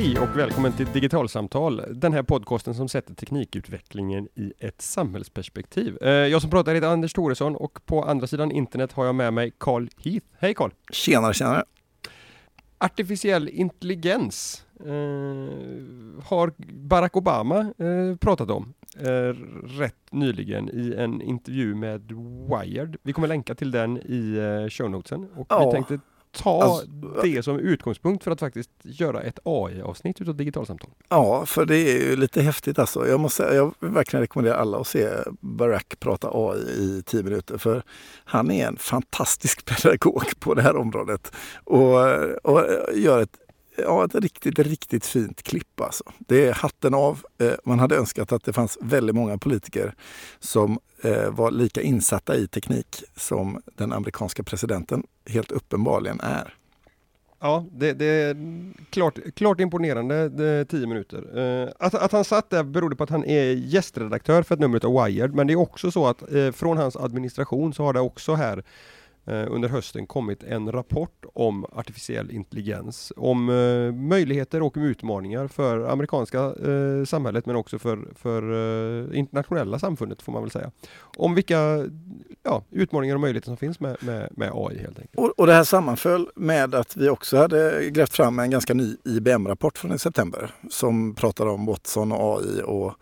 Hej och välkommen till Digitalsamtal, den här podcasten som sätter teknikutvecklingen i ett samhällsperspektiv. Eh, jag som pratar heter Anders Thoresson och på andra sidan internet har jag med mig Carl Heath. Hej Carl! Tjenare, tjenare! Artificiell intelligens eh, har Barack Obama eh, pratat om eh, rätt nyligen i en intervju med Wired. Vi kommer länka till den i eh, show notesen och Ja. vi tänkte ta Alltså, det som utgångspunkt för att faktiskt göra ett AI-avsnitt utav digitalsamtal. Ja, för det är ju lite häftigt alltså. Jag måste jag verkligen rekommendera alla att se Barack prata AI i 10 minuter. För han är en fantastisk pedagog på det här området. Och, och gör ett, ja, ett riktigt, riktigt fint klipp alltså. Det är hatten av. Eh, man hade önskat att det fanns väldigt många politiker som eh, var lika insatta i teknik som den amerikanska presidenten helt uppenbarligen är. Ja, det, det är klart, klart imponerande det, 10 minuter. Eh, att, att han satt där berodde på att han är gästredaktör för ett nummer av Wired, men det är också så att eh, från hans administration så har det också här Eh, under hösten kommit en rapport om artificiell intelligens, om eh, möjligheter och utmaningar för amerikanska eh, samhället men också för, för eh, internationella samfundet får man väl säga. Om vilka ja, utmaningar och möjligheter som finns med, med, med AI helt enkelt. Och, och det här sammanföll med att vi också hade grävt fram en ganska ny IBM-rapport från i september som pratar om Watson och AI och,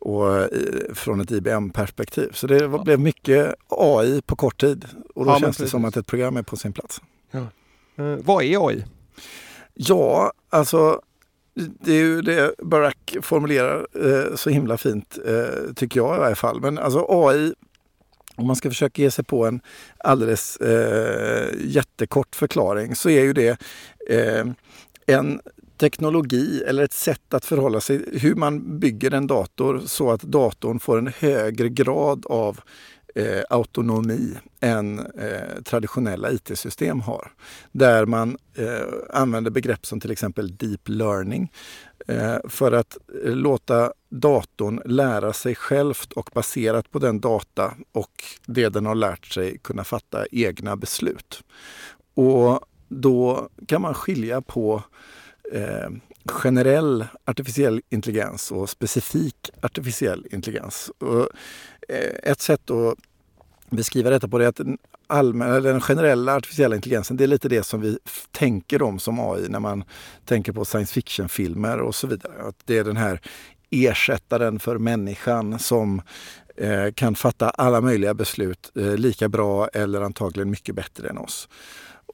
och eh, från ett IBM-perspektiv. Så det var, blev mycket AI på kort tid och då Ja, känns det som att ett program är på sin plats. Eh, vad är AI? Ja, alltså det är ju det Barack formulerar eh, så himla fint, eh, tycker jag i varje fall. Men alltså AI, om man ska försöka ge sig på en alldeles eh, jättekort förklaring så är ju det eh, en teknologi eller ett sätt att förhålla sig, hur man bygger en dator så att datorn får en högre grad av eh, autonomi än eh, traditionella IT-system har. Där man eh, använder begrepp som till exempel deep learning eh, för att eh, låta datorn lära sig självt och baserat på den data och det den har lärt sig kunna fatta egna beslut. Och då kan man skilja på eh, generell artificiell intelligens och specifik artificiell intelligens. Och, eh, ett sätt att beskriva detta på det är att den, allmänna, den generella artificiella intelligensen det är lite det som vi tänker om som AI när man tänker på science fiction-filmer och så vidare. Att det är den här ersättaren för människan som eh, kan fatta alla möjliga beslut eh, lika bra eller antagligen mycket bättre än oss.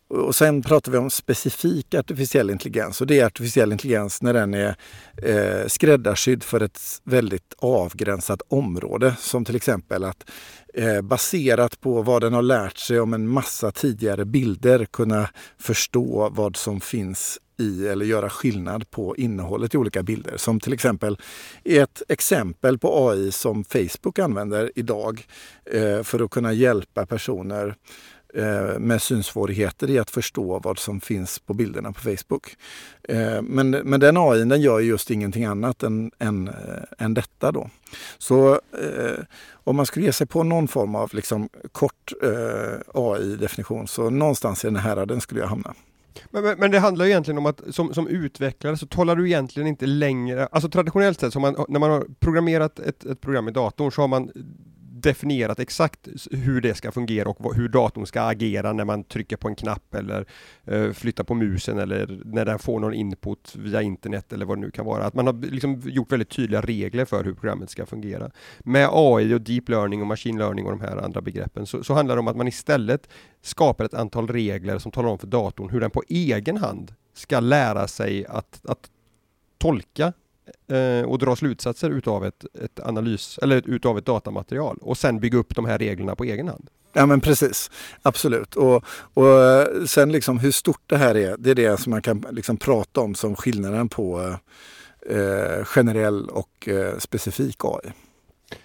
Och sen pratar vi om specifik artificiell intelligens och det är artificiell intelligens när den är eh, skräddarsydd för ett väldigt avgränsat område. Som till exempel att eh, baserat på vad den har lärt sig om en massa tidigare bilder kunna förstå vad som finns i eller göra skillnad på innehållet i olika bilder. Som till exempel ett exempel på AI som Facebook använder idag eh, för att kunna hjälpa personer Eh, med synsvårigheter i att förstå vad som finns på bilderna på Facebook. Eh, men, men den AI den gör just ingenting annat än, än, eh, än detta. Då. Så eh, om man skulle ge sig på någon form av liksom, kort eh, AI-definition så någonstans i den här häraden skulle jag hamna. Men, men, men det handlar ju egentligen om att som, som utvecklare så talar du egentligen inte längre, alltså traditionellt sett så man, när man har programmerat ett, ett program i datorn så har man definierat exakt hur det ska fungera och hur datorn ska agera när man trycker på en knapp eller eh, flyttar på musen eller när den får någon input via internet eller vad det nu kan vara. Att man har liksom gjort väldigt tydliga regler för hur programmet ska fungera. Med AI och deep learning och machine learning och de här andra begreppen så, så handlar det om att man istället skapar ett antal regler som talar om för datorn hur den på egen hand ska lära sig att, att tolka eh, och dra slutsatser utav ett, ett analys eller utav ett datamaterial och sen bygga upp de här reglerna på egen hand. Ja men precis, absolut. Och, och eh, sen liksom hur stort det här är, det är det som man kan liksom prata om som skillnaden på eh, generell och eh, specifik AI.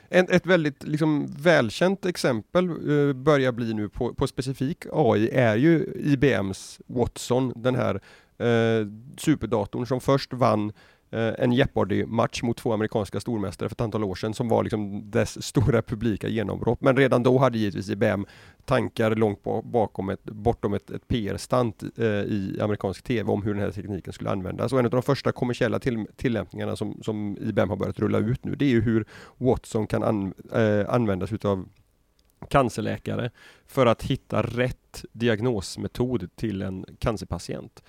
En, ett väldigt liksom, välkänt exempel eh, börjar bli nu på, på specifik AI är ju IBMs Watson, den här eh, superdatorn som först vann eh, Eh, en Jeopardy-match mot två amerikanska stormästare för ett antal år sedan som var liksom dess stora publika genombrott. Men redan då hade givetvis IBM tankar långt bakom ett, bortom ett, ett PR-stunt eh, i amerikansk TV om hur den här tekniken skulle användas. Och en av de första kommersiella till, tillämpningarna som, som IBM har börjat rulla ut nu, det är ju hur Watson kan an, eh, användas utav cancerläkare för att hitta rätt diagnosmetod till en cancerpatient.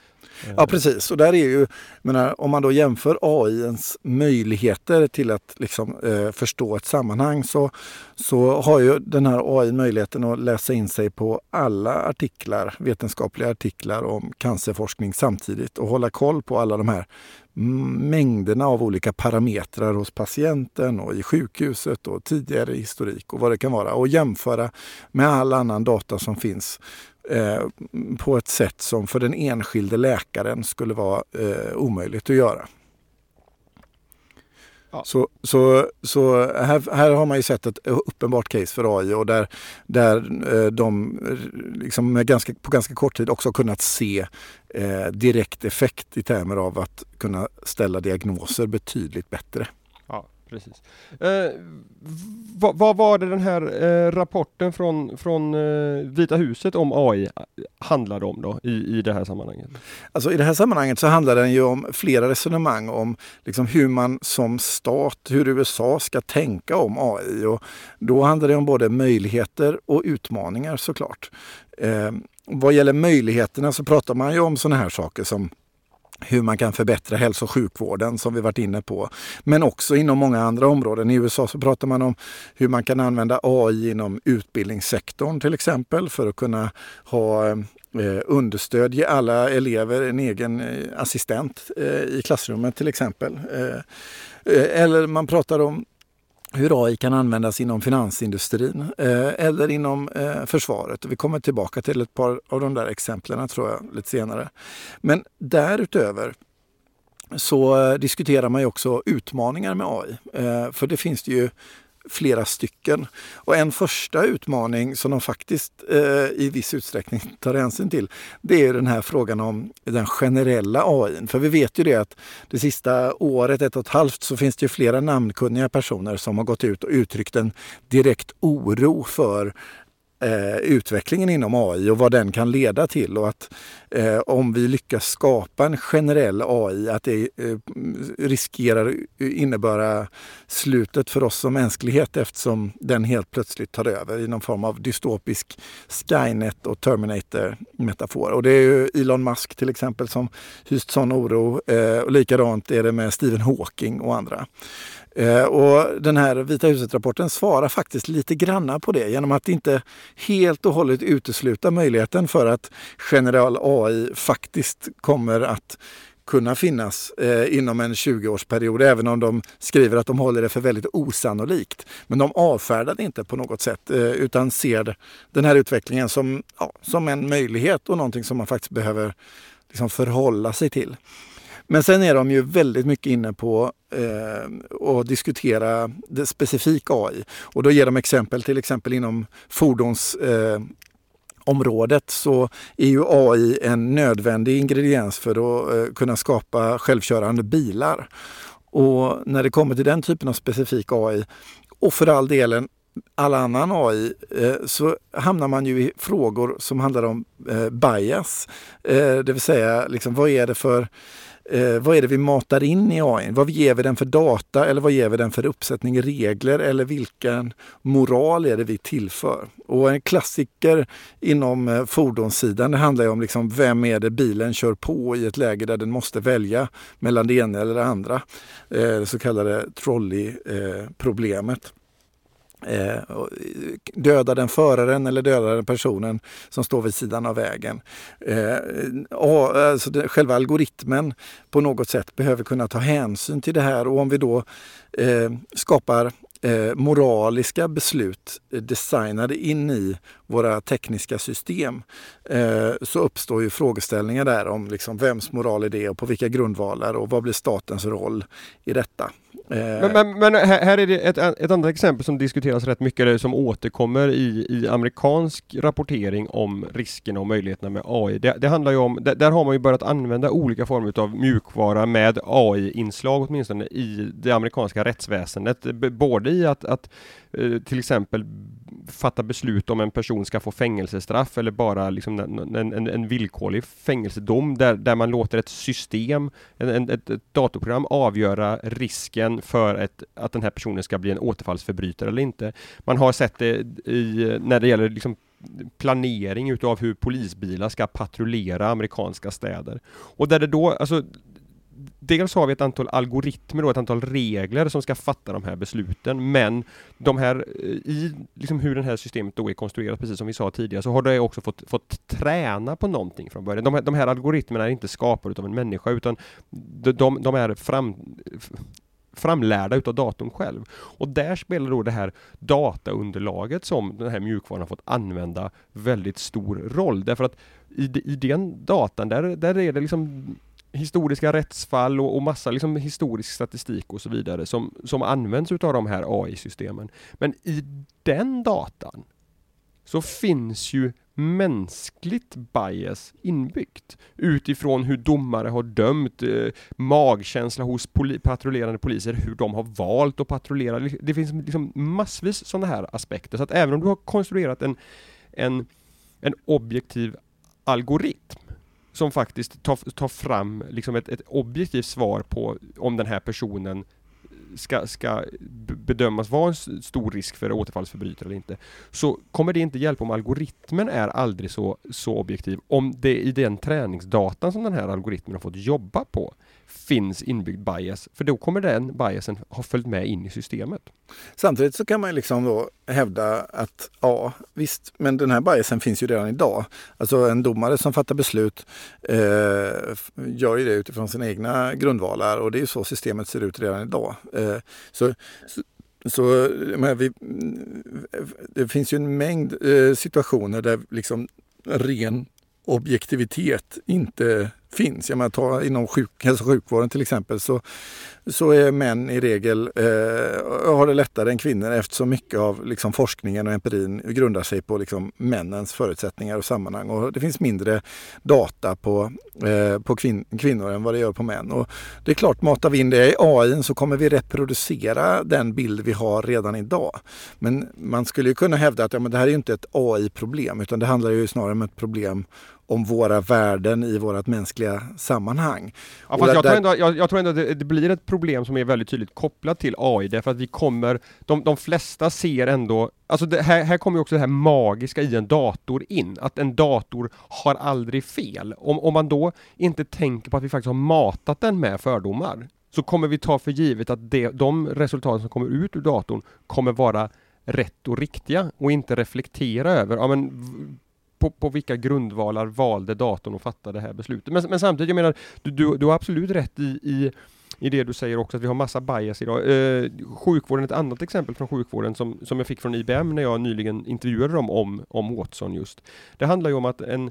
Ja precis, och där är ju, menar, om man då jämför AIns möjligheter till att liksom, eh, förstå ett sammanhang så, så har ju den här AI möjligheten att läsa in sig på alla artiklar, vetenskapliga artiklar om cancerforskning samtidigt och hålla koll på alla de här mängderna av olika parametrar hos patienten och i sjukhuset och tidigare historik och vad det kan vara och jämföra med all annan data som finns eh, på ett sätt som för den enskilde läkaren skulle vara eh, omöjligt att göra. Ja. Så, så, så här, här har man ju sett ett uppenbart case för AI och där, där eh, de liksom ganska, på ganska kort tid också kunnat se eh, direkt effekt i termer av att kunna ställa diagnoser betydligt bättre precis. Eh, vad, vad, var det den här eh, rapporten från, från eh, Vita huset om AI handlade om då i, i det här sammanhanget? Alltså i det här sammanhanget så handlar den ju om flera resonemang om liksom hur man som stat, hur USA ska tänka om AI. Och då handlar det om både möjligheter och utmaningar såklart. Eh, vad gäller möjligheterna så pratar man ju om sådana här saker som hur man kan förbättra hälso och sjukvården som vi varit inne på. Men också inom många andra områden. I USA så pratar man om hur man kan använda AI inom utbildningssektorn till exempel för att kunna ha eh, understöd, ge alla elever en egen eh, assistent eh, i klassrummet till exempel. Eh, eh, eller man pratar om hur AI kan användas inom finansindustrin eh, eller inom eh, försvaret. vi kommer tillbaka till ett par av de där exemplen tror jag lite senare. Men därutöver så eh, diskuterar man ju också utmaningar med AI. Eh, för det finns det ju flera stycken. Och en första utmaning som de faktiskt eh, i viss utsträckning tar hänsyn till, det är den här frågan om den generella AI. För vi vet ju det att det sista året, ett och ett halvt, så finns det ju flera namnkunniga personer som har gått ut och uttryckt en direkt oro för eh, utvecklingen inom AI och vad den kan leda till och att eh, om vi lyckas skapa en generell AI att det eh, riskerar innebära slutet för oss som mänsklighet eftersom den helt plötsligt tar över i någon form av dystopisk Skynet och Terminator-metafor. Och det är ju Elon Musk till exempel som hyst sån oro eh, och likadant är det med Stephen Hawking och andra. Eh, och den här Vita huset-rapporten svarar faktiskt lite granna på det genom att inte helt och hållet utesluta möjligheten för att general AI faktiskt kommer att kunna finnas eh, inom en 20-årsperiod, även om de skriver att de håller det för väldigt osannolikt. Men de avfärdar det inte på något sätt, eh, utan ser den här utvecklingen som, ja, som en möjlighet och någonting som man faktiskt behöver liksom förhålla sig till. Men sen är de ju väldigt mycket inne på eh, att diskutera det specifika AI. Och då ger de exempel, till exempel inom fordons eh, området så är ju AI en nödvändig ingrediens för att eh, kunna skapa självkörande bilar. Och när det kommer till den typen av specifik AI och för all delen all annan AI eh, så hamnar man ju i frågor som handlar om eh, bias. Eh, det vill säga, liksom, vad är det för eh, vad är det vi matar in i AI? Vad ger vi den för data eller vad ger vi den för uppsättning regler eller vilken moral är det vi tillför? Och en klassiker inom eh, fordonssidan det handlar om liksom vem är det bilen kör på i ett läge där den måste välja mellan det ena eller det andra. Eh, det så kallade trolley-problemet. Eh, Eh, döda den föraren eller döda den personen som står vid sidan av vägen. Eh, alltså det, själva algoritmen på något sätt behöver kunna ta hänsyn till det här och om vi då eh, skapar eh, moraliska beslut designade in i våra tekniska system eh, så uppstår ju frågeställningar där om liksom vems moral är det och på vilka grundvalar och vad blir statens roll i detta. Eh, men, men, men, här är det ett, ett annat exempel som diskuteras rätt mycket, eller som återkommer i, i amerikansk rapportering om riskerna och möjligheterna med AI. Det, det handlar ju om, där, där, har man ju börjat använda olika former av mjukvara med AI-inslag åtminstone i det amerikanska rättsväsendet. Både i att, att eh, till exempel fatta beslut om en person ska få fängelsestraff eller bara liksom en, en, en villkorlig fängelsedom där, där man låter ett system, en, ett, ett datorprogram avgöra risken för ett, att den här personen ska bli en återfallsförbrytare eller inte. Man har sett det i, när det gäller liksom planering utav hur polisbilar ska patrullera amerikanska städer. Och där det då, alltså dels har vi ett antal algoritmer och ett antal regler som ska fatta de här besluten men de här eh, i liksom hur det här systemet då är konstruerat precis som vi sa tidigare så har det också fått, fått träna på någonting från början. De här, de här algoritmerna är inte skapade av en människa utan de, de, de är fram, framlärda utav datorn själv. Och där spelar då det här dataunderlaget som den här mjukvaran har fått använda väldigt stor roll därför att i, i den datan där, där är det liksom historiska rättsfall och, och massa liksom historisk statistik och så vidare som, som används utav de här AI-systemen. Men i den datan så finns ju mänskligt bias inbyggt utifrån hur domare har dömt, eh, magkänsla hos poli patrullerande poliser, hur de har valt att patrullera. Det finns liksom massvis sådana här aspekter. Så att även om du har konstruerat en, en, en objektiv algoritm som faktiskt tar, tar fram liksom ett, ett objektivt svar på om den här personen ska, ska bedömas vara en stor risk för återfallsförbrytare eller inte, så kommer det inte hjälpa om algoritmen är aldrig så, så objektiv. Om det i den träningsdatan som den här algoritmen har fått jobba på finns inbyggd bias, för då kommer den biasen ha följt med in i systemet. Samtidigt så kan man liksom då hävda att ja, visst, men den här biasen finns ju redan idag. Alltså en domare som fattar beslut eh, gör ju det utifrån sina egna grundvalar och det är så systemet ser ut redan idag. Eh, så, så så vi, mm, det finns ju en mängd eh, situationer där liksom ren objektivitet inte finns. Jag menar, ta inom sjuk, hälso och sjukvården till exempel så, så är män i regel eh, har det lättare än kvinnor eftersom mycket av liksom, forskningen och empirin grundar sig på liksom, männens förutsättningar och sammanhang. Och det finns mindre data på, eh, på kvin kvinnor än vad det gör på män. Och det är klart, matar vi in det i AI så kommer vi reproducera den bild vi har redan idag. Men man skulle kunna hävda att ja, men det här är inte ett AI-problem utan det handlar ju snarare om ett problem om våra värden i vårt mänskliga sammanhang. Ja, fast jag, tror ändå, jag, jag tror ändå att det, det, blir ett problem som är väldigt tydligt kopplat till AI, därför att vi kommer, de, de flesta ser ändå, alltså det, här, här kommer också det här magiska i en dator in, att en dator har aldrig fel. Om, om man då inte tänker på att vi faktiskt har matat den med fördomar, så kommer vi ta för givet att det, de resultat som kommer ut ur datorn kommer vara rätt och riktiga och inte reflektera över, ja men på, på vilka grundvalar valde datorn att fatta det här beslutet. Men, men samtidigt, jag menar, du, du, du har absolut rätt i, i i det du säger också att vi har massa bias idag. Eh, sjukvården, ett annat exempel från sjukvården som, som jag fick från IBM när jag nyligen intervjuade dem om, om Watson just. Det handlar ju om att en,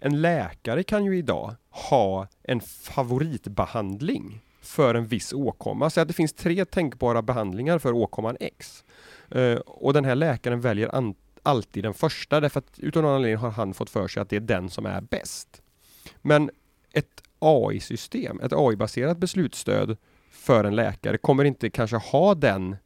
en läkare kan ju idag ha en favoritbehandling för en viss åkomma. Så att det finns tre tänkbara behandlingar för åkomman X. Eh, och den här läkaren väljer antingen alltid den första därför att utan någon anledning har han fått för sig att det är den som är bäst. Men ett AI-system, ett AI-baserat beslutsstöd för en läkare kommer inte kanske ha den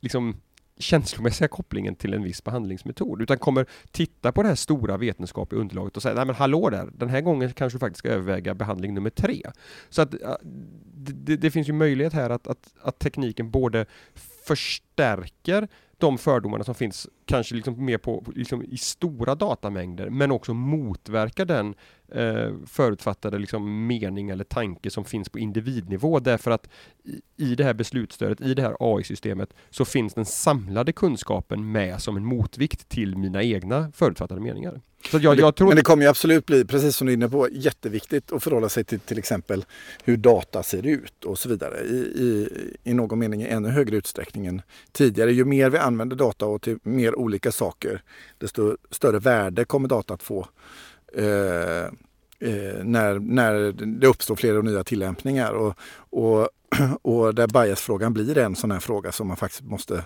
liksom känslomässiga kopplingen till en viss behandlingsmetod utan kommer titta på det här stora vetenskapliga underlaget och säga nej men hallå där, den här gången kanske du faktiskt ska överväga behandling nummer tre. Så att det, det finns ju möjlighet här att, att, att tekniken både förstärker de fördomarna som finns, kanske liksom mer på, liksom i stora datamängder, men också motverka den eh, förutfattade liksom mening eller tanke som finns på individnivå därför att i, i det här beslutsstödet, i det här AI-systemet så finns den samlade kunskapen med som en motvikt till mina egna förutfattade meningar. Så jag, jag tror... Men det kommer ju absolut bli, precis som du är inne på, jätteviktigt att förhålla sig till till exempel hur data ser ut och så vidare i, i, i någon mening i ännu högre utsträckning än tidigare. Ju mer vi använder data och till mer olika saker, desto större värde kommer data att få. Eh, eh, när, när det uppstår fler och nya tillämpningar. Och, och, och där biasfrågan blir en sån här fråga som man faktiskt måste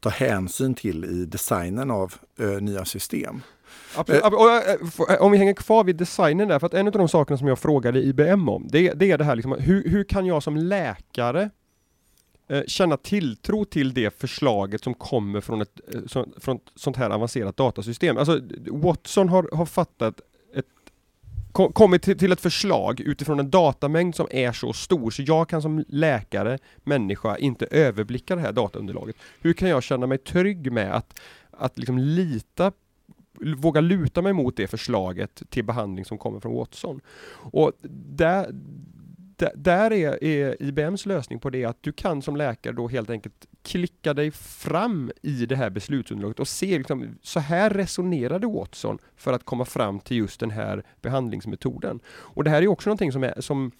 ta hänsyn till i designen av eh, nya system. Absolut. Eh, om vi hänger kvar vid designen där, för att en av de sakerna som jag frågade IBM om, det, det är det här liksom, hur, hur kan jag som läkare eh, känna tilltro till det förslaget som kommer från ett, eh, så, från ett sånt här avancerat datasystem. Alltså Watson har, har fattat kommit till, till ett förslag utifrån en datamängd som är så stor så jag kan som läkare, människa, inte överblicka det här dataunderlaget. Hur kan jag känna mig trygg med att, att liksom lita våga luta mig mot det förslaget till behandling som kommer från Watson. Och där, där är, är IBMs lösning på det att du kan som läkare då helt enkelt klicka dig fram i det här beslutsunderlaget och se liksom, så här resonerade Watson för att komma fram till just den här behandlingsmetoden. Och det här är också någonting som, är, som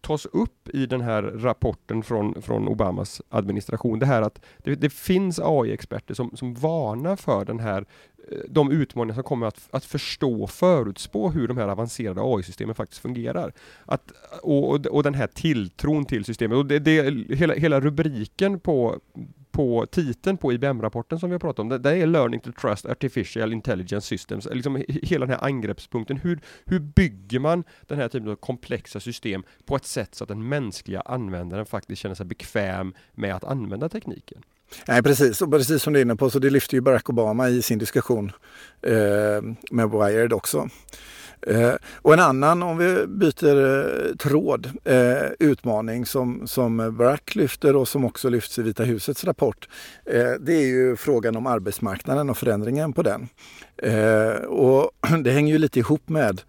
tas upp i den här rapporten från, från Obamas administration. Det här att det, det finns AI-experter som, som varnar för den här eh, de utmaningar som kommer att, att förstå och förutspå hur de här avancerade AI-systemen faktiskt fungerar. Att, och, och den här tilltron till systemet. Och det, det, hela, hela rubriken på, på titeln på IBM-rapporten som vi har pratat om, det, det, är Learning to Trust Artificial Intelligence Systems, liksom hela den här angreppspunkten. Hur, hur bygger man den här typen av komplexa system på ett sätt så att den mänskliga användaren faktiskt känner sig bekväm med att använda tekniken? Nej precis, och precis som du är inne på så det lyfter ju Barack Obama i sin diskussion eh, med Wired också. Eh, och en annan, om vi byter eh, tråd, eh, utmaning som, som Barack lyfter och som också lyfts i Vita husets rapport, eh, det är ju frågan om arbetsmarknaden och förändringen på den. Eh, och det hänger ju lite ihop med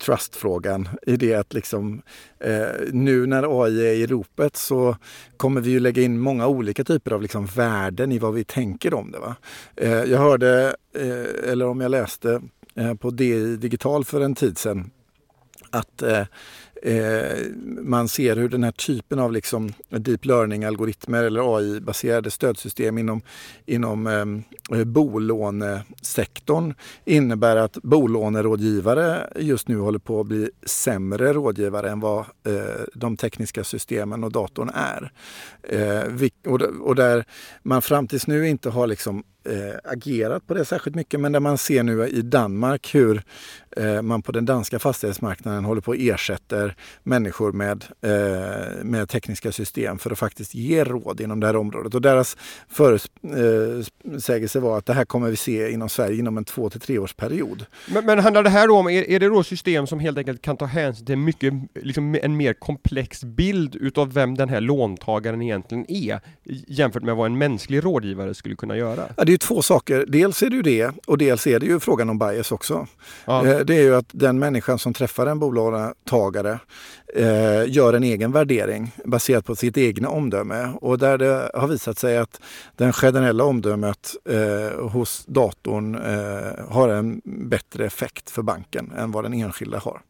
trustfrågan i det att liksom, eh, nu när AI är i ropet så kommer vi ju lägga in många olika typer av liksom värden i vad vi tänker om det. Va? Eh, jag hörde, eh, eller om jag läste Eh, på DI Digital för en tid sedan att eh, eh, man ser hur den här typen av liksom deep learning-algoritmer eller AI-baserade stödsystem inom, inom eh, eh, bolånesektorn innebär att bolånerådgivare just nu håller på att bli sämre rådgivare än vad eh, de tekniska systemen och datorn är. Eh, och, och där man fram tills nu inte har liksom eh, agerat på det särskilt mycket men där man ser nu i Danmark hur eh, man på den danska fastighetsmarknaden håller på och ersätter människor med, eh, med tekniska system för att faktiskt ge råd inom det här området. Och deras förutsägelse eh, var att det här kommer vi se inom Sverige inom en två till tre års period. Men, men handlar det här då om, är, är, det då system som helt enkelt kan ta hänsyn till mycket, liksom en mer komplex bild utav vem den här låntagaren egentligen är jämfört med vad en mänsklig rådgivare skulle kunna göra? Ja, det är två saker. Dels är det ju det och dels är det ju frågan om bias också. Ja. Eh, det är ju att den människan som träffar en bolånetagare eh, gör en egen värdering baserat på sitt egna omdöme och där det har visat sig att den generella omdömet eh, hos datorn eh, har en bättre effekt för banken än vad den enskilda har.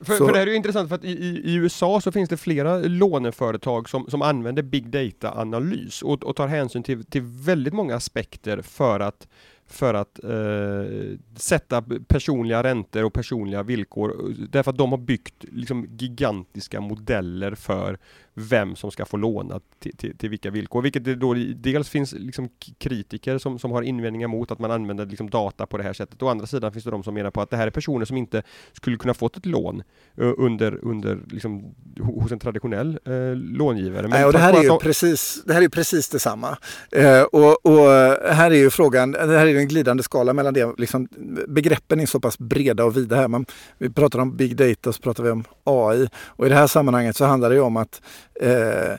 För, för, det här är ju intressant för att i, i, USA så finns det flera låneföretag som, som använder big data-analys och, och tar hänsyn till, till väldigt många aspekter för att för att eh, sätta personliga räntor och personliga villkor. Därför att de har byggt liksom, gigantiska modeller för vem som ska få låna till, till, till vilka villkor. Vilket det då dels finns liksom kritiker som, som har invändningar mot att man använder liksom data på det här sättet. Å andra sidan finns det de som menar på att det här är personer som inte skulle kunna fått ett lån uh, under, under liksom, hos en traditionell uh, långivare. Men Nej, och det, här är ju de... precis, det här är precis detsamma. Uh, och, och här är ju frågan, det här är en glidande skala mellan det. Liksom, begreppen är så pass breda och vida här. Man, vi pratar om big data och så pratar vi om AI. Och i det här sammanhanget så handlar det om att eh, eh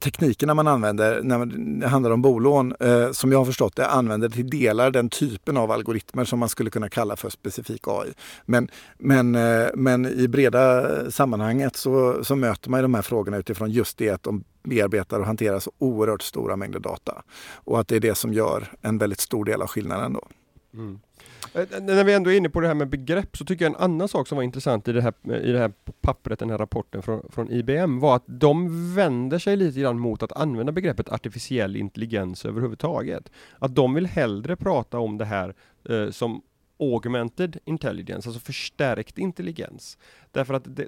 teknikerna man använder när det handlar om bolån, eh, som jag har förstått det, använder till delar den typen av algoritmer som man skulle kunna kalla för specifik AI. Men, men, eh, men i breda sammanhanget så, så möter man de här frågorna utifrån just det att de bearbetar och hanterar så oerhört stora mängder data. Och att det är det som gör en väldigt stor del av skillnaden då. Mm. Eh, när vi ändå är inne på det här med begrepp så tycker jag en annan sak som var intressant i det här, i det här pappret, den här rapporten från, från IBM var att de vänder sig lite grann mot att använda begreppet artificiell intelligens överhuvudtaget. Att de vill hellre prata om det här eh, som augmented intelligence, alltså förstärkt intelligens. Därför att det,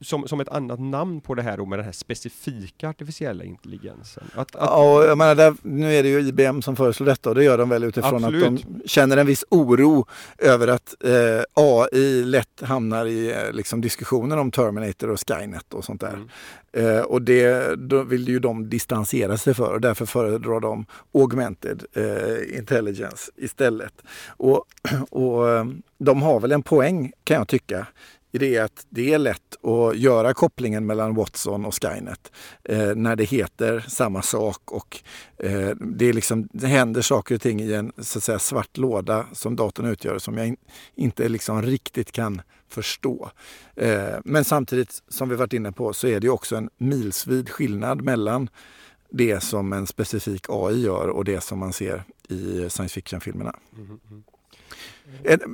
som, som ett annat namn på det här då med den här specifika artificiella intelligensen. Att, att... Ja, jag menar, där, nu är det ju IBM som föreslår detta och det gör de väl utifrån Absolut. att de känner en viss oro över att eh, AI lätt hamnar i eh, liksom, diskussioner om Terminator och Skynet och sånt där. Mm. Eh, och det då vill ju de distansera sig för och därför föredrar de augmented eh, intelligence istället. Och, och eh, de har väl en poäng kan jag tycka i det att det är lätt att göra kopplingen mellan Watson och Skynet eh, när det heter samma sak och eh, det, är liksom, det händer saker och ting i en så att säga, svart låda som datorn utgör som jag in, inte liksom riktigt kan förstå. Eh, men samtidigt som vi varit inne på så är det också en milsvid skillnad mellan det som en specifik AI gör och det som man ser i science fiction-filmerna. Mm -hmm.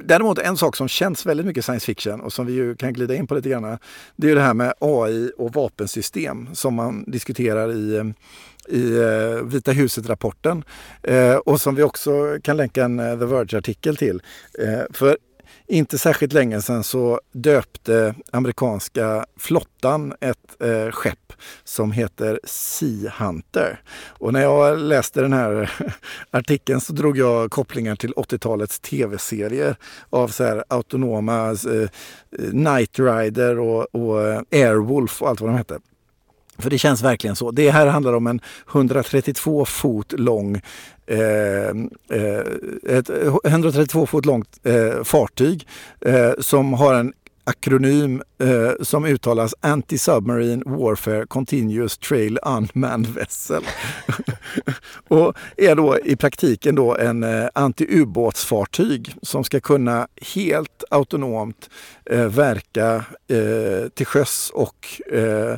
Däremot en sak som känns väldigt mycket science fiction och som vi ju kan glida in på lite grann. Det är ju det här med AI och vapensystem som man diskuterar i i eh, Vita huset-rapporten eh, och som vi också kan länka en eh, The Verge-artikel till. Eh, för inte särskilt länge sedan så döpte amerikanska flottan ett eh, skepp som heter Sea Hunter. Och när jag läste den här artikeln så drog jag kopplingar till 80-talets tv-serier av så här autonoma eh, eh Night Rider och, och eh, Airwolf och allt vad de hette. För det känns verkligen så. Det här handlar om en 132 fot lång eh, eh ett 132 fot långt eh, fartyg eh, som har en akronym eh, som uttalas Anti-Submarine Warfare Continuous Trail Unmanned Vessel. och är då i praktiken då en eh, anti-ubåtsfartyg som ska kunna helt autonomt eh, verka eh, till sjöss och eh,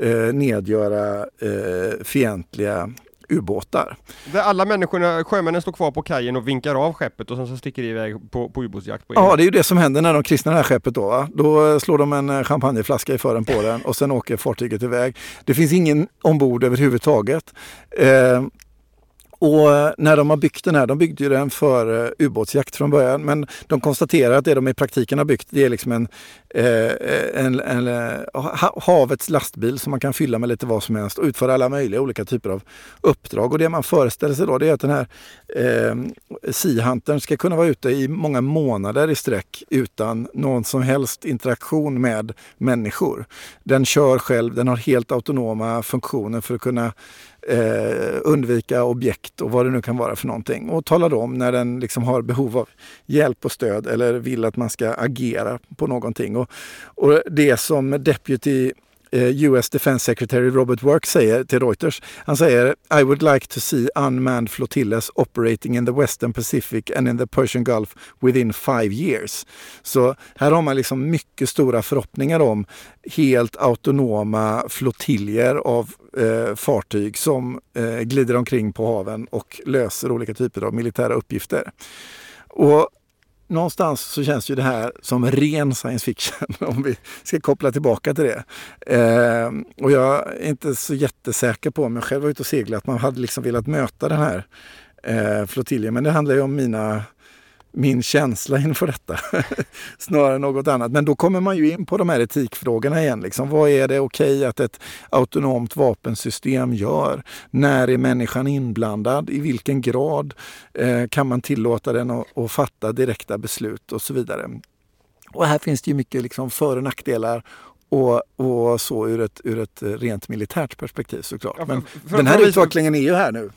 eh, nedgöra eh, fientliga ubåtar. Där alla människorna, sjömännen står kvar på kajen och vinkar av skeppet och sen så sticker de iväg på, på ubåtsjakt. På ja, det är ju det som händer när de kristnar det här skeppet då. Va? Då slår de en champagneflaska i fören på den och sen åker fartyget iväg. Det finns ingen ombord överhuvudtaget. Eh, och eh, när de har byggt den här, de byggde ju den för eh, ubåtsjakt från början, men de konstaterar att det de i praktiken har byggt det är liksom en, uh, en, en havets lastbil som man kan fylla med lite vad som helst och utföra alla möjliga olika typer av uppdrag. Och det man föreställer sig då det är att den här eh, Sea ska kunna vara ute i många månader i sträck utan någon som helst interaktion med människor. Den kör själv, den har helt autonoma funktioner för att kunna eh, undvika objekt och vad det nu kan vara för någonting. Och talar om när den liksom har behov av hjälp och stöd eller vill att man ska agera på någonting. Och, och det som Deputy Eh, US Defense Secretary Robert Work säger till Reuters. Han säger I would like to see unmanned flotillas operating in the Western Pacific and in the Persian Gulf within five years. Så här har man liksom mycket stora förhoppningar om helt autonoma flottiljer av eh, fartyg som eh, glider omkring på haven och löser olika typer av militära uppgifter. Och någonstans så känns ju det här som ren science fiction om vi ska koppla tillbaka till det. Eh, och jag är inte så jättesäker på om jag själv var ute och seglade att man hade liksom velat möta den här eh, flottiljen. Men det handlar ju om mina min känsla inför detta snarare än något annat. Men då kommer man ju in på de här etikfrågorna igen. Liksom. Vad är det okej okay att ett autonomt vapensystem gör? När är människan inblandad? I vilken grad eh, kan man tillåta den att, att, fatta direkta beslut och så vidare. Och här finns det ju mycket liksom för och nackdelar och, och så ur ett, ur ett rent militärt perspektiv såklart. Ja, för, Men för, den här utvecklingen är ju här nu.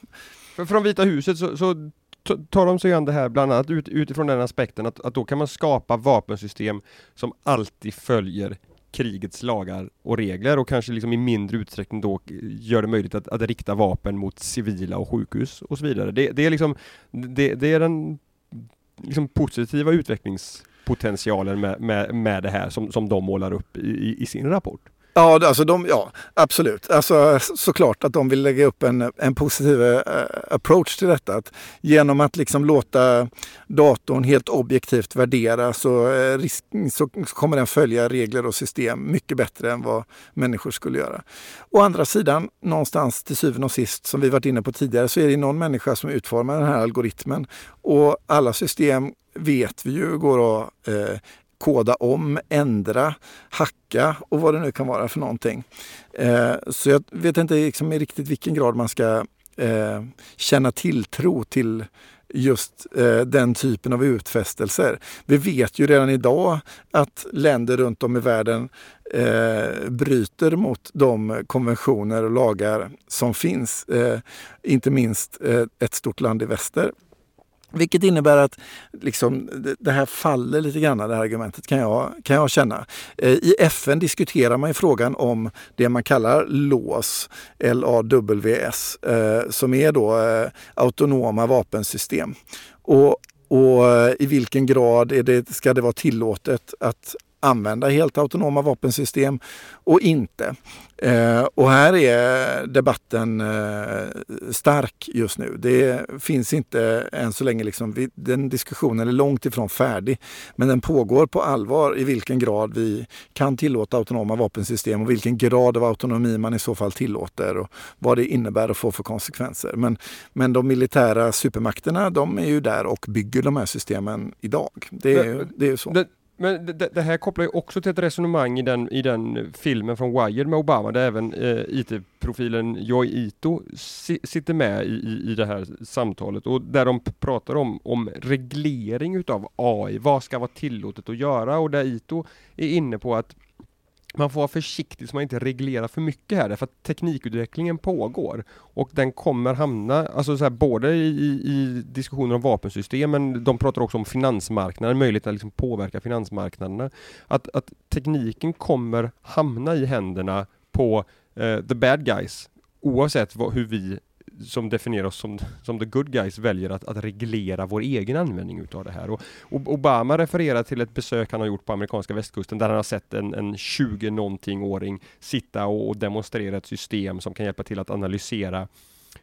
För från Vita huset så, så tar de sig an det här bland annat ut, utifrån den aspekten att, att då kan man skapa vapensystem som alltid följer krigets lagar och regler och kanske liksom i mindre utsträckning då gör det möjligt att, att rikta vapen mot civila och sjukhus och så vidare. Det, det är liksom det, det, är den liksom positiva utvecklingspotentialen med, med, med det här som, som de målar upp i, i sin rapport. Ja, alltså de, ja, absolut. Alltså, såklart att de vill lägga upp en, en positiv uh, approach till detta. Att genom att liksom låta datorn helt objektivt värdera så, uh, risk, så, kommer den följa regler och system mycket bättre än vad människor skulle göra. Å andra sidan, någonstans till syvende och sist, som vi varit inne på tidigare, så är det någon människa som utformar den här algoritmen. Och alla system vet vi ju går att eh, koda om, ändra, hacka och vad det nu kan vara för någonting. Eh, så jag vet inte liksom i riktigt vilken grad man ska eh, känna tilltro till just eh, den typen av utfästelser. Vi vet ju redan idag att länder runt om i världen eh, bryter mot de konventioner och lagar som finns. Eh, inte minst eh, ett stort land i väster. Vilket innebär att liksom, det här faller lite grann, det här argumentet kan jag, kan jag känna. Eh, I FN diskuterar man ju frågan om det man kallar LAWS, L-A-W-S, eh, som är då eh, autonoma vapensystem. Och, och i vilken grad är det, ska det vara tillåtet att använda helt autonoma vapensystem och inte. Eh, och här är debatten eh, stark just nu. Det finns inte än så länge, liksom, den diskussionen är långt ifrån färdig. Men den pågår på allvar i vilken grad vi kan tillåta autonoma vapensystem och vilken grad av autonomi man i så fall tillåter och vad det innebär att få för konsekvenser. Men, men de militära supermakterna de är ju där och bygger de här systemen idag. Det är, det är så. Men det, det, här kopplar ju också till ett resonemang i den, i den filmen från Wired med Obama där även eh, IT-profilen Joy Ito si, sitter med i, i, i, det här samtalet och där de pratar om, om reglering utav AI. Vad ska vara tillåtet att göra? Och där Ito är inne på att man får vara försiktig så man inte reglerar för mycket här, därför att teknikutvecklingen pågår. Och den kommer hamna, alltså så här, både i, i diskussioner om vapensystemen, de pratar också om finansmarknaden, möjligheten att liksom påverka finansmarknaderna. Att, att tekniken kommer hamna i händerna på eh, the bad guys, oavsett vad, hur vi som definierar oss som, som the good guys väljer att, att reglera vår egen användning utav det här. Och, och Obama refererar till ett besök han har gjort på amerikanska västkusten där han har sett en, en 20 någonting åring sitta och, och demonstrera ett system som kan hjälpa till att analysera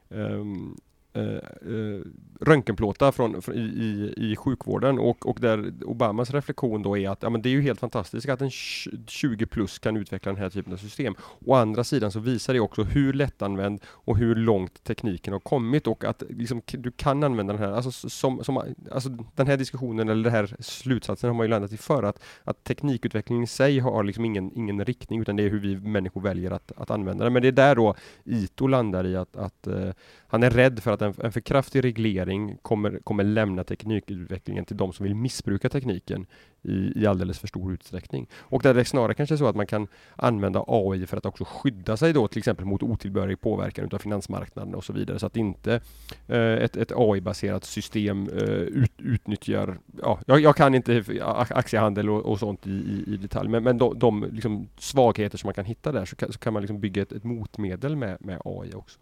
um, eh, eh, röntgenplåtar från, från, i, i, i sjukvården och, och där Obamas reflektion då är att ja, men det är ju helt fantastiskt att en 20 plus kan utveckla den här typen av system. Å andra sidan så visar det också hur lättanvänd och hur långt tekniken har kommit och att liksom, du kan använda den här, alltså, som, som, alltså den här diskussionen eller den här slutsatsen har man ju landat i för att, att teknikutvecklingen i sig har liksom ingen, ingen riktning utan det är hur vi människor väljer att, att använda den. Men det är där då ITO landar i att, att uh, han är rädd för att en, en för kraftig reglering kommer, kommer lämna teknikutvecklingen till de som vill missbruka tekniken i, i alldeles för stor utsträckning. Och där det är snarare kanske så att man kan använda AI för att också skydda sig då till exempel mot otillbörlig påverkan av finansmarknaden och så vidare så att inte eh, ett, ett AI-baserat system eh, ut, utnyttjar, ja, jag, jag, kan inte aktiehandel och, och sånt i, i, i, detalj, men, men de, de liksom svagheter som man kan hitta där så kan, så kan man liksom bygga ett, ett motmedel med, med AI också.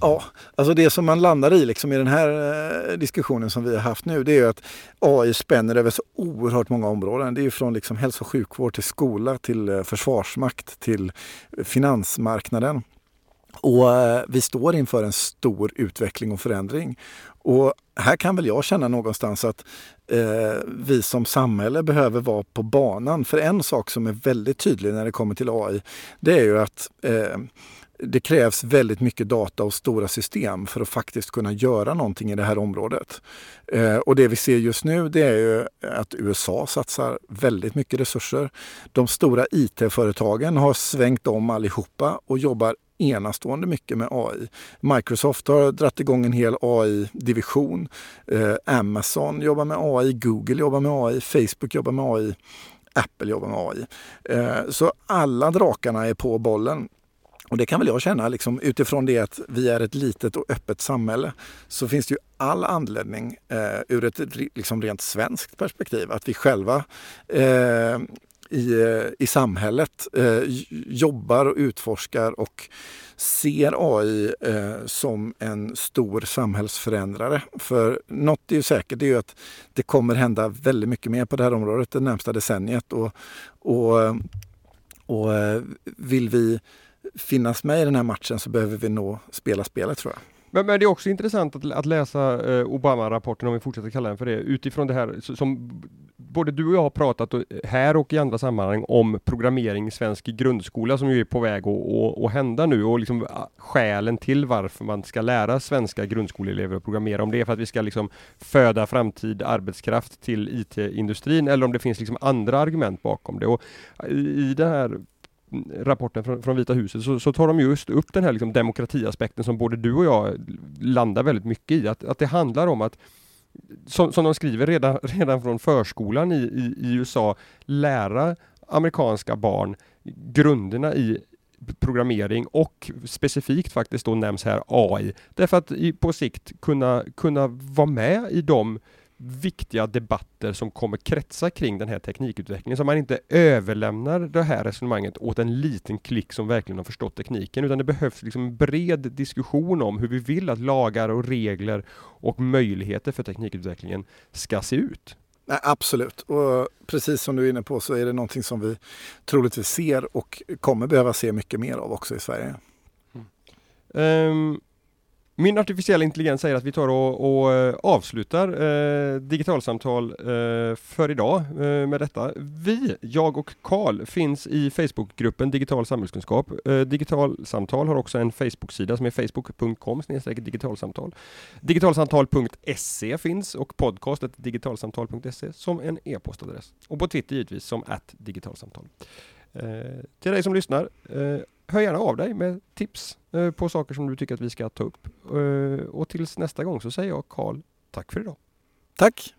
Ja, alltså det som man landar i liksom i den här eh, diskussionen som vi har haft nu det är att AI spänner över så oerhört många områden. Det är från liksom hälso och sjukvård till skola till eh, försvarsmakt till finansmarknaden. Och eh, vi står inför en stor utveckling och förändring. Och här kan väl jag känna någonstans att eh, vi som samhälle behöver vara på banan. För en sak som är väldigt tydlig när det kommer till AI, det är ju att eh, det krävs väldigt mycket data och stora system för att faktiskt kunna göra någonting i det här området. Eh, och det vi ser just nu det är ju att USA satsar väldigt mycket resurser. De stora IT-företagen har svängt om allihopa och jobbar enastående mycket med AI. Microsoft har dragit igång en hel AI-division. Eh, Amazon jobbar med AI, Google jobbar med AI, Facebook jobbar med AI, Apple jobbar med AI. Eh, så alla drakarna är på bollen. Och det kan väl jag känna liksom, utifrån det att vi är ett litet och öppet samhälle så finns det ju all anledning eh, ur ett liksom, rent svenskt perspektiv att vi själva eh, i, eh, i samhället eh, jobbar och utforskar och ser AI eh, som en stor samhällsförändrare. För något är ju säkert, det är ju att det kommer hända väldigt mycket mer på det här området det närmsta decenniet. Och, och, eh, och eh, vill vi finnas med i den här matchen så behöver vi nog spela spelet tror jag. Men, men det är också intressant att, att läsa eh, Obama-rapporten, om vi fortsätter kalla den för det, utifrån det här som både du och jag har pratat eh, här och i andra sammanhang om programmering i svensk grundskola som ju är på väg att, att, att hända nu och liksom ah, skälen till varför man ska lära svenska grundskoleelever att programmera. Om det är för att vi ska liksom föda framtid arbetskraft till IT-industrin eller om det finns liksom andra argument bakom det. Och ah, I den här mm, rapporten från, från Vita huset så, så, tar de just upp den här liksom demokratiaspekten som både du och jag landar väldigt mycket i. Att, att det handlar om att som, som de skriver redan, redan från förskolan i, i, i USA, lära amerikanska barn grunderna i programmering och specifikt faktiskt då nämns här AI. Därför att i, på sikt kunna, kunna vara med i de viktiga debatter som kommer kretsa kring den här teknikutvecklingen. Så man inte överlämnar det här resonemanget åt en liten klick som verkligen har förstått tekniken, utan det behövs liksom en bred diskussion om hur vi vill att lagar och regler och möjligheter för teknikutvecklingen ska se ut. Nej, absolut, och precis som du är inne på så är det någonting som vi troligtvis ser och kommer behöva se mycket mer av också i Sverige. Mm. Um, min artificiella intelligens säger att vi tar och, och eh, avslutar eh, digitalsamtal eh, för idag eh, med detta. Vi, jag och Karl, finns i Facebookgruppen Digital samhällskunskap. Eh, digitalsamtal har också en Facebook-sida som är facebook.com digitalsamtal. Digitalsamtal.se finns och podcastet digitalsamtal.se som en e-postadress. Och på Twitter givetvis som att digitalsamtal. Eh, till dig som lyssnar, eh, hör gärna av dig med tips eh, på saker som du tycker att vi ska ta upp. Eh, och tills nästa gång så säger jag Karl, tack för idag. Tack!